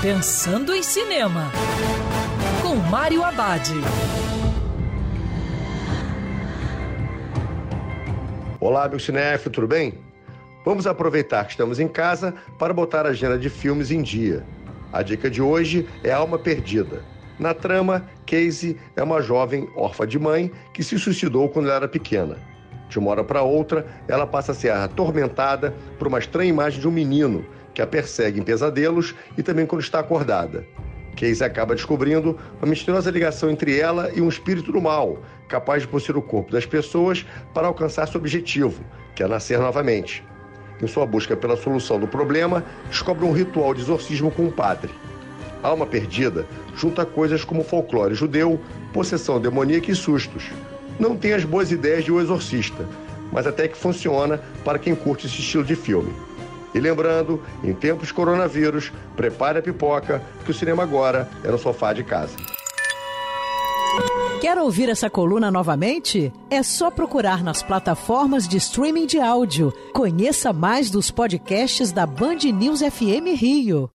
Pensando em Cinema, com Mário Abad. Olá, meu cinéfilo, tudo bem? Vamos aproveitar que estamos em casa para botar a agenda de filmes em dia. A dica de hoje é Alma Perdida. Na trama, Casey é uma jovem órfã de mãe que se suicidou quando ela era pequena. De uma hora para outra, ela passa a ser atormentada por uma estranha imagem de um menino que a persegue em pesadelos e também quando está acordada. Casey acaba descobrindo uma misteriosa ligação entre ela e um espírito do mal, capaz de possuir o corpo das pessoas para alcançar seu objetivo, que é nascer novamente. Em sua busca pela solução do problema, descobre um ritual de exorcismo com um padre. Alma Perdida junta coisas como folclore judeu, possessão demoníaca e sustos. Não tem as boas ideias de O Exorcista, mas até que funciona para quem curte esse estilo de filme. E lembrando, em tempos coronavírus, prepare a pipoca, que o cinema agora é no sofá de casa. Quer ouvir essa coluna novamente? É só procurar nas plataformas de streaming de áudio. Conheça mais dos podcasts da Band News FM Rio.